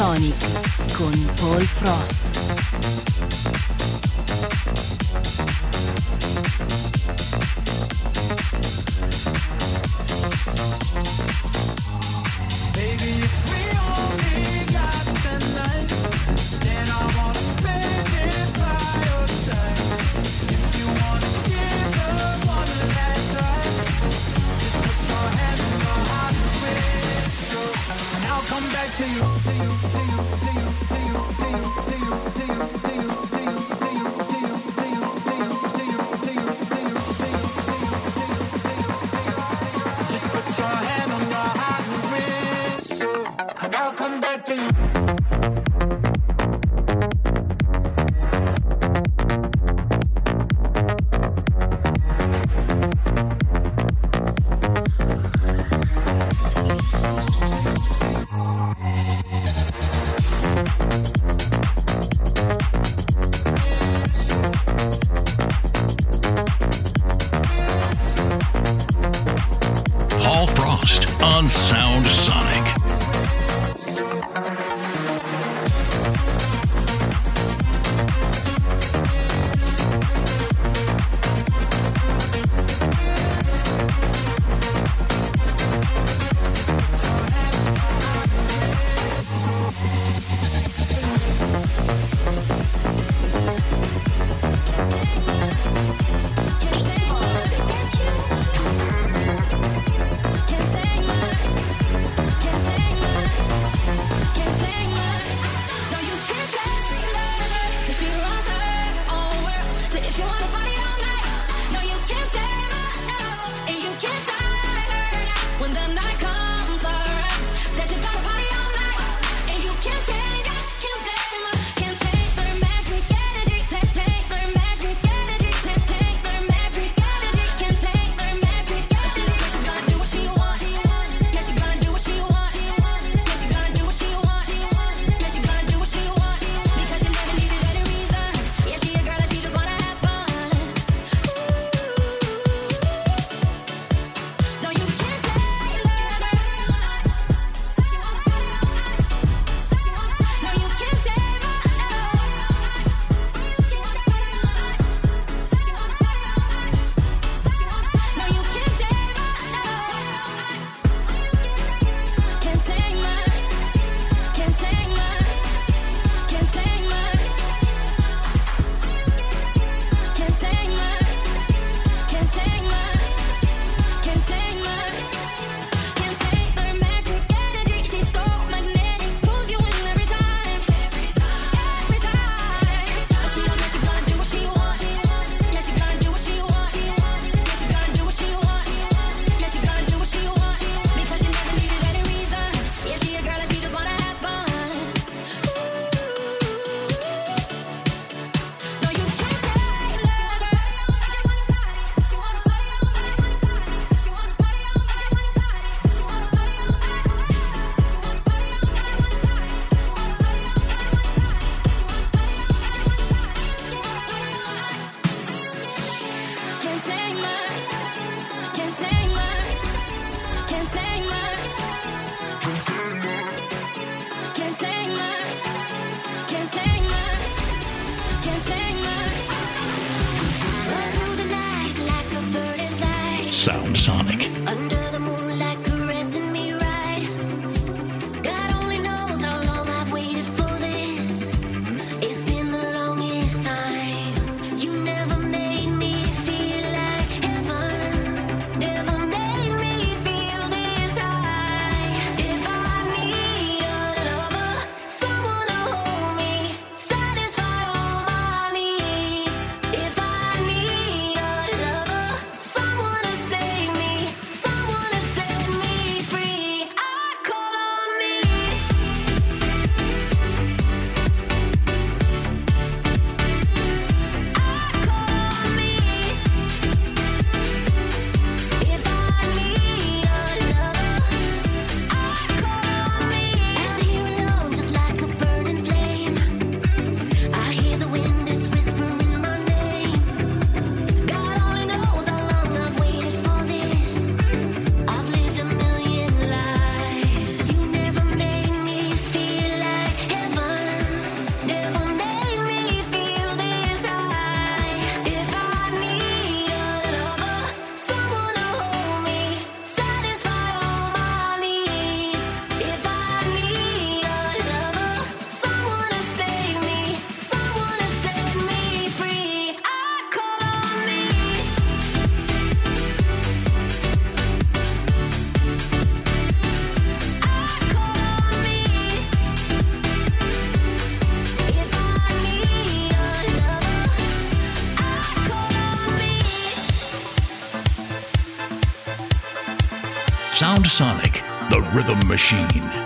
Sound machine.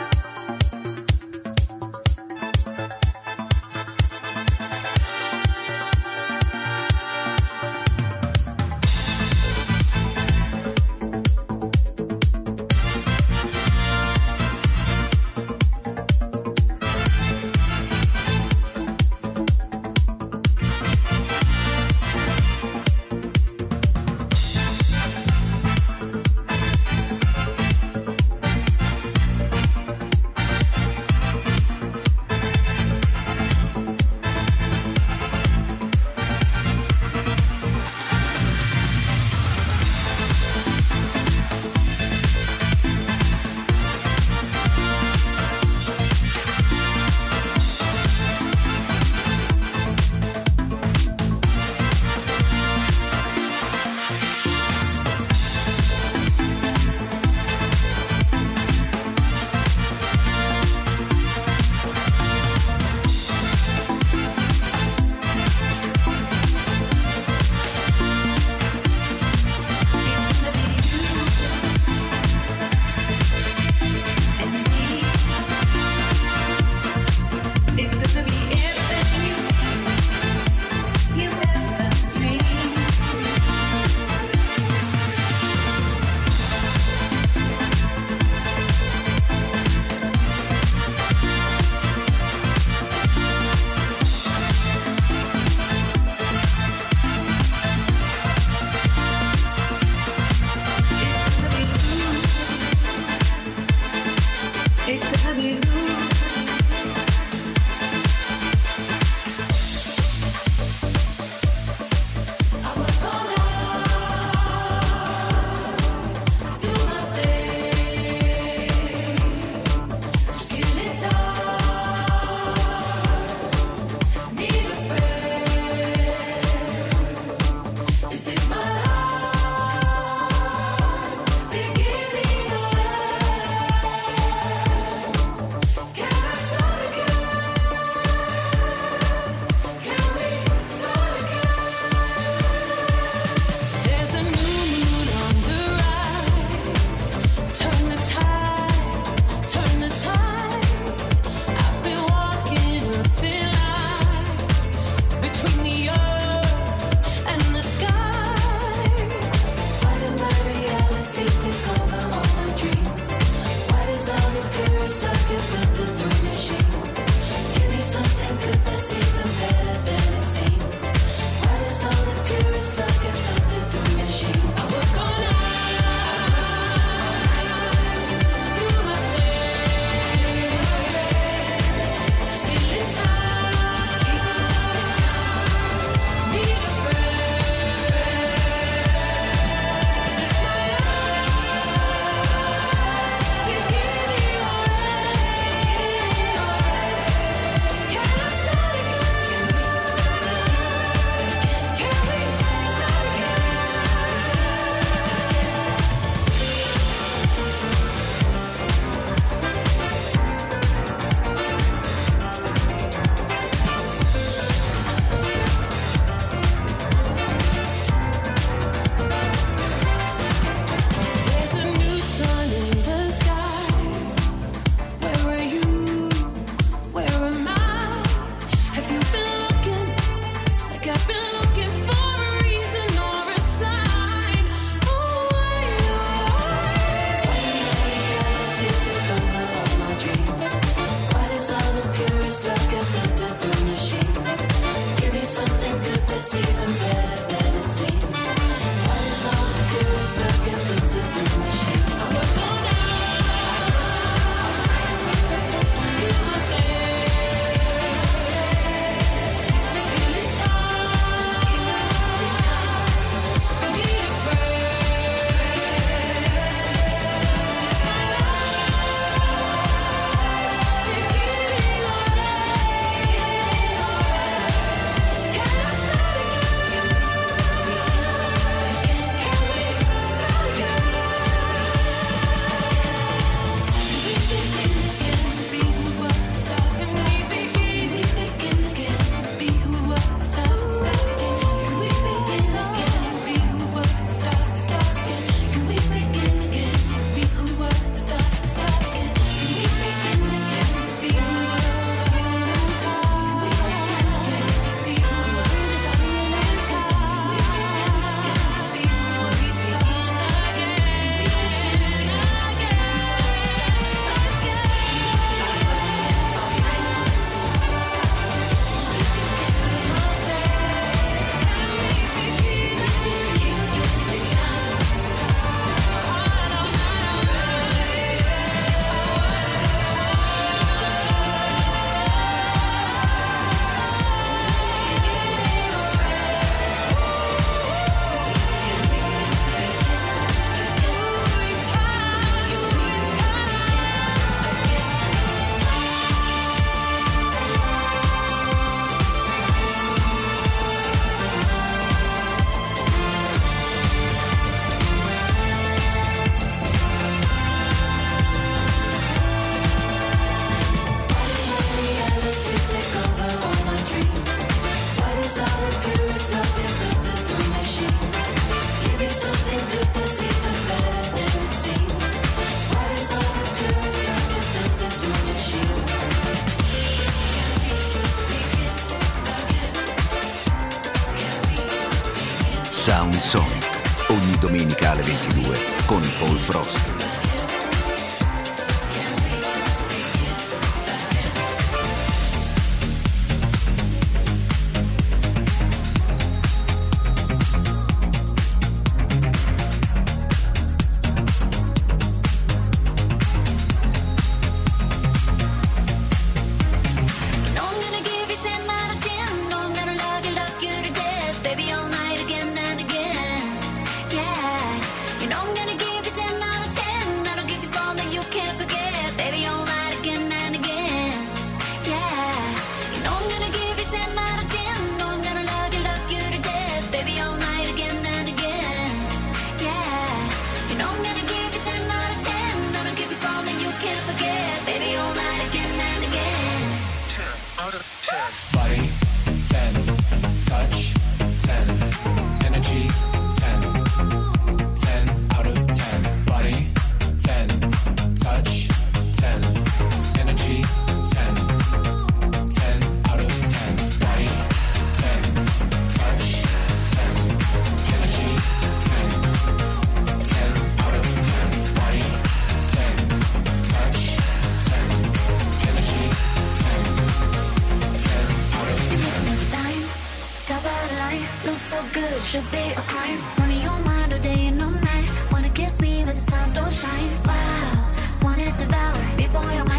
Top of the line, look so good, should be a crime. Money your mind all day and all night. Wanna kiss me, but the sun don't shine. Wow, wanna devour. Be boy, I'm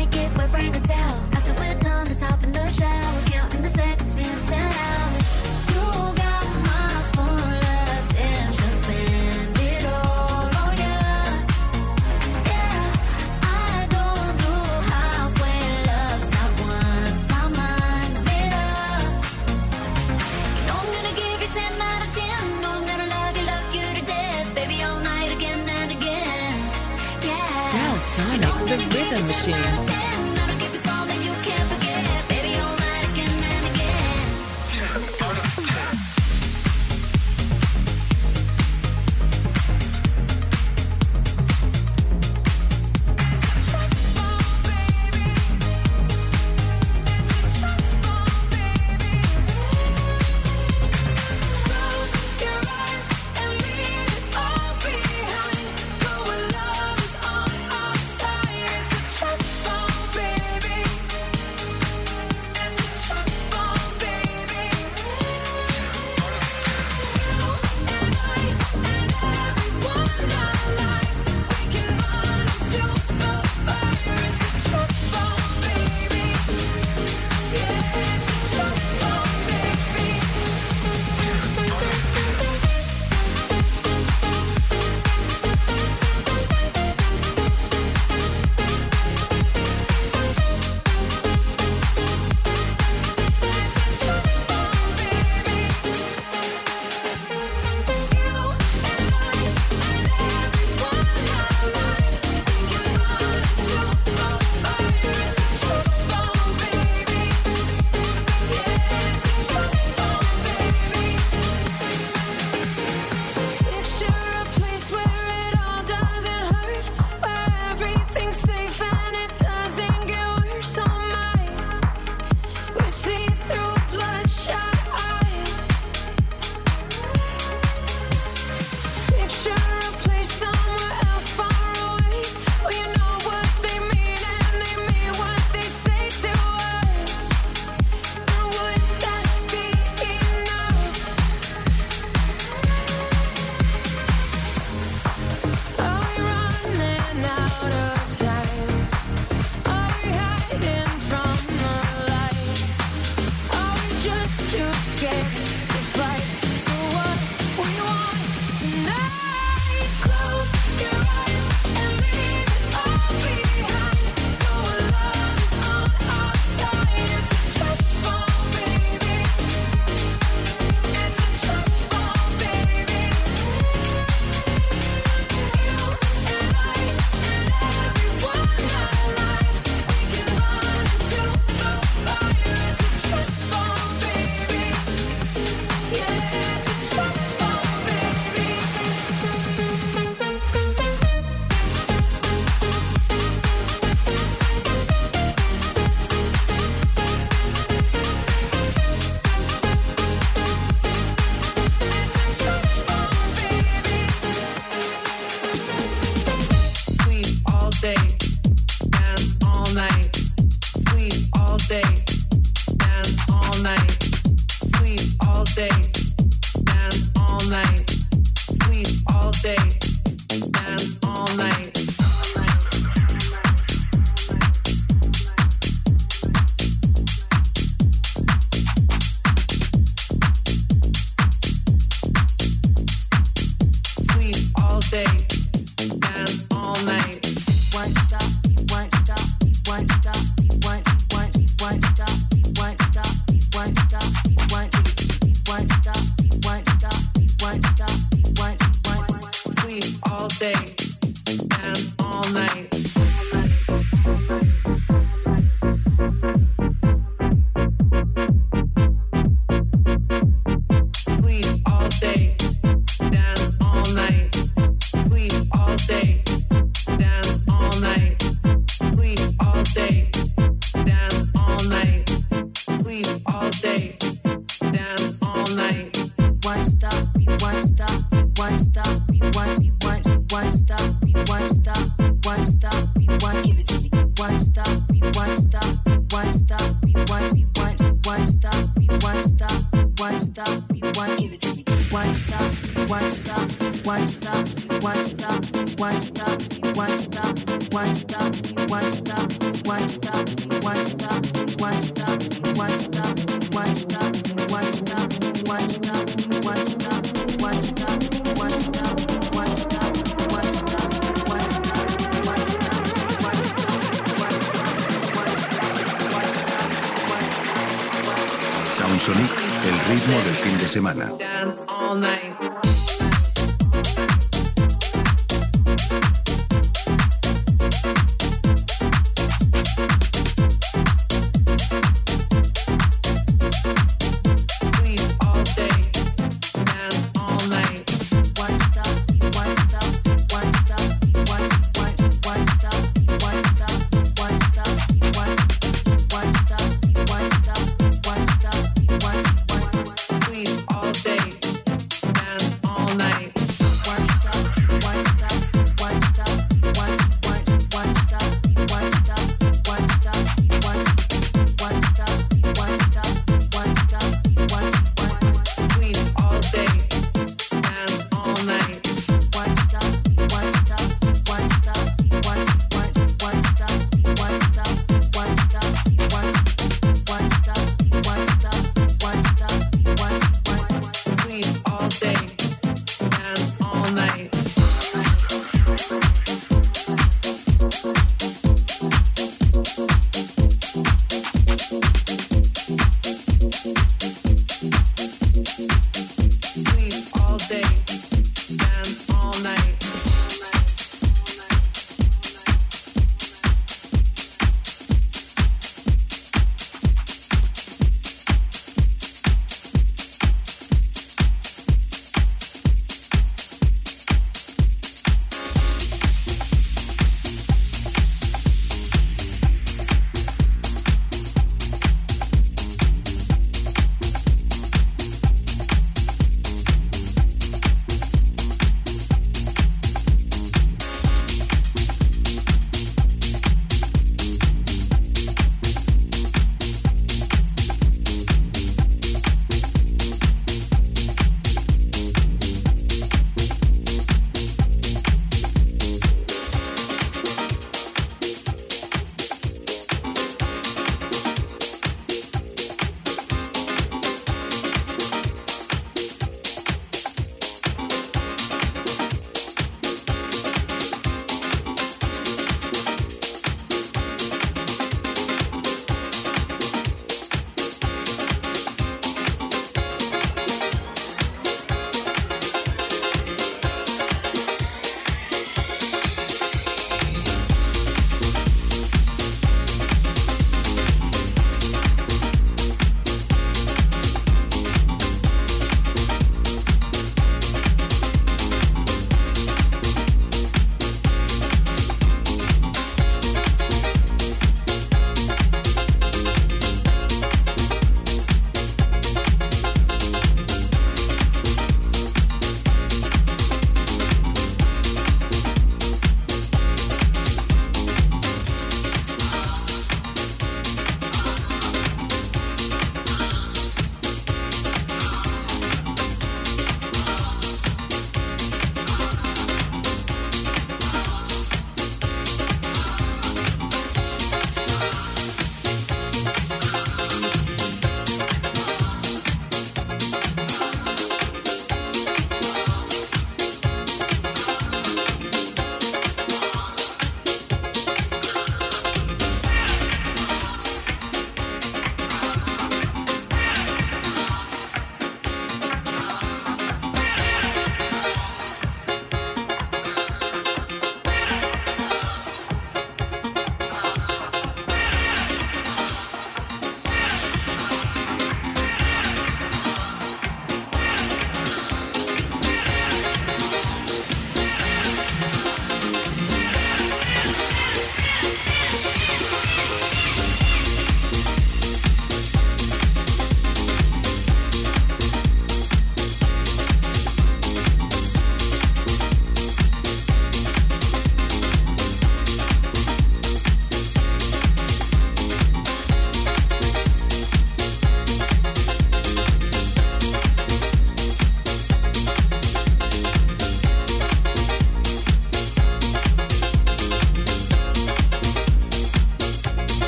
machine.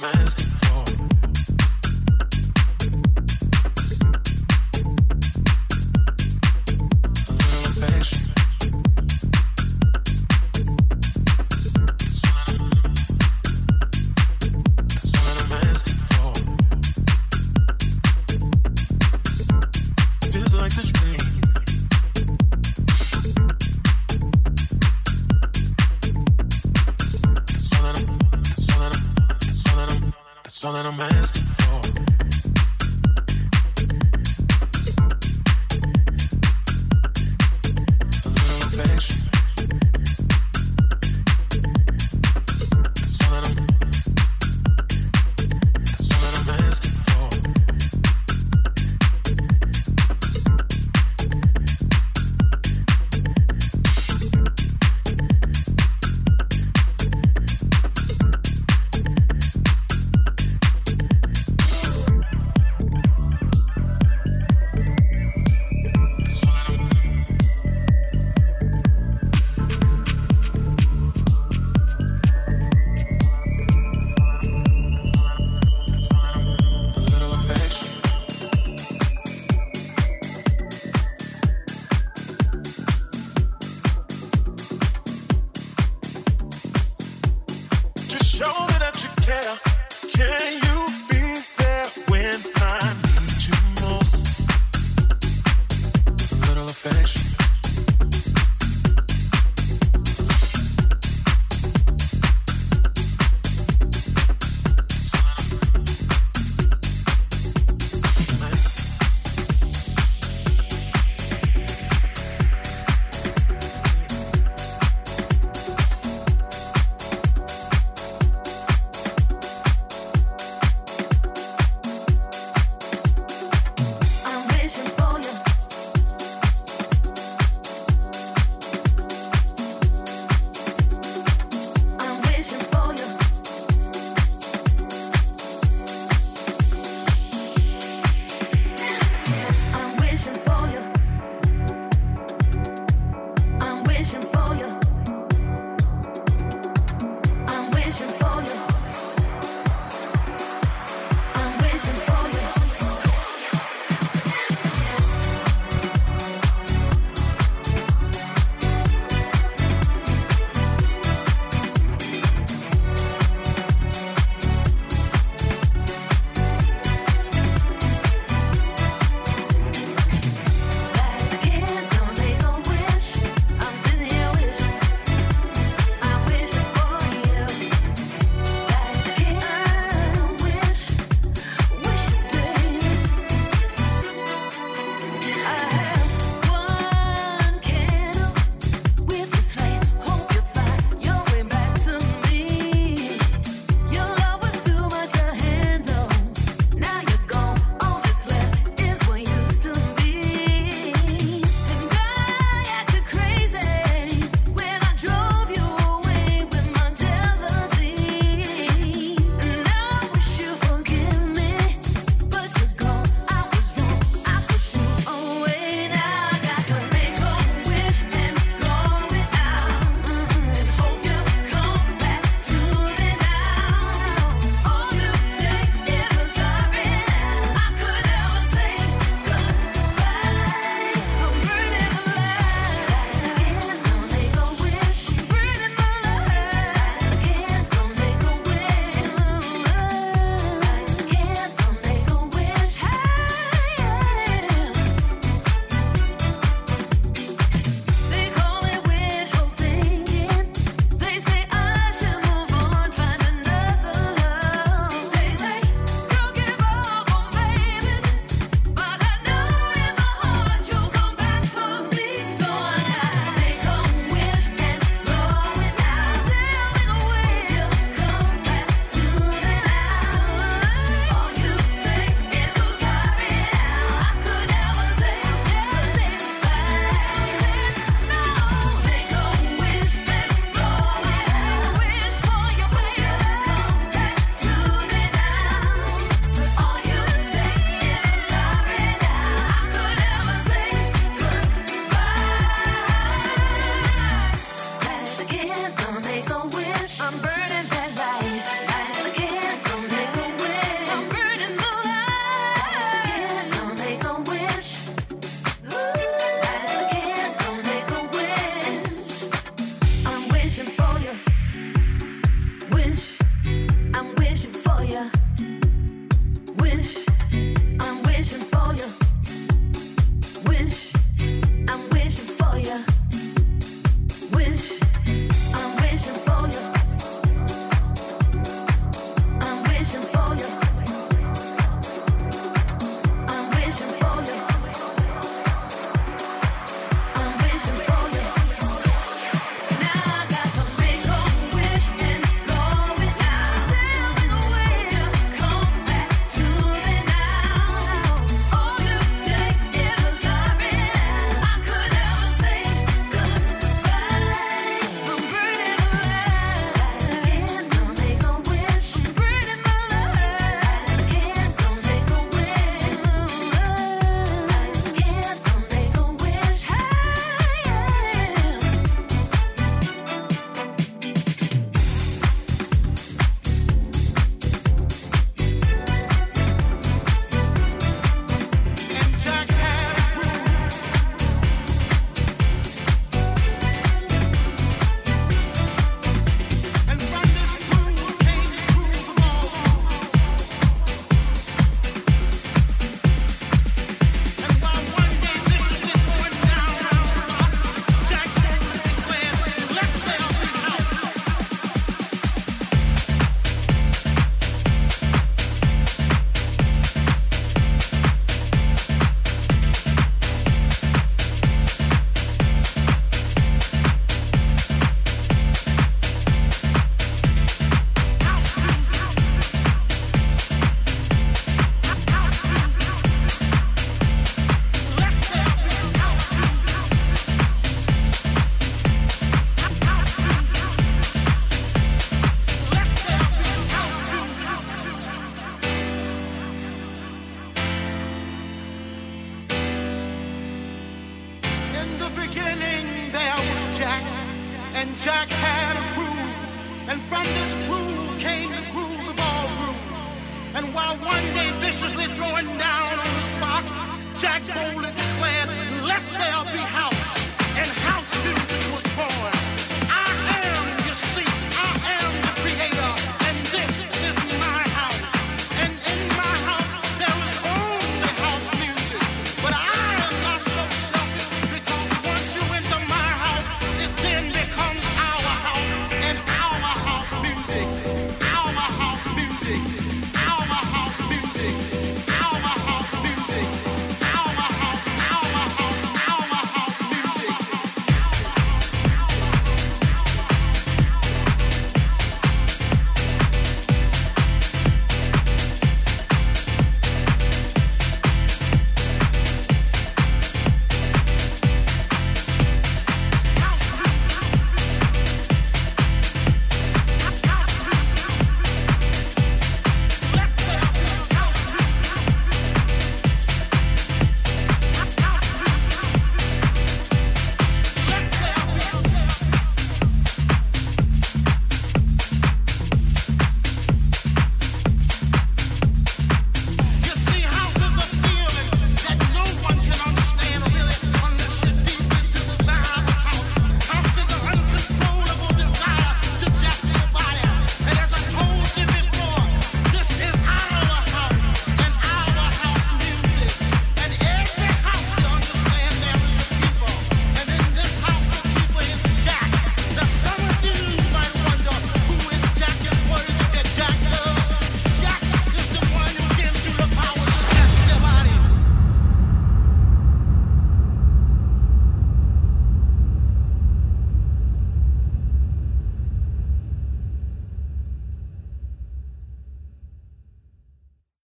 compromise.